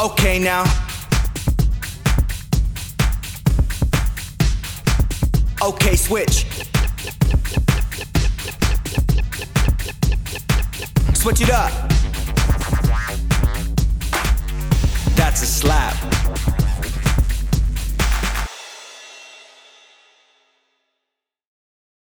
Okay, now. Okay, switch. Switch it up. That's a slap.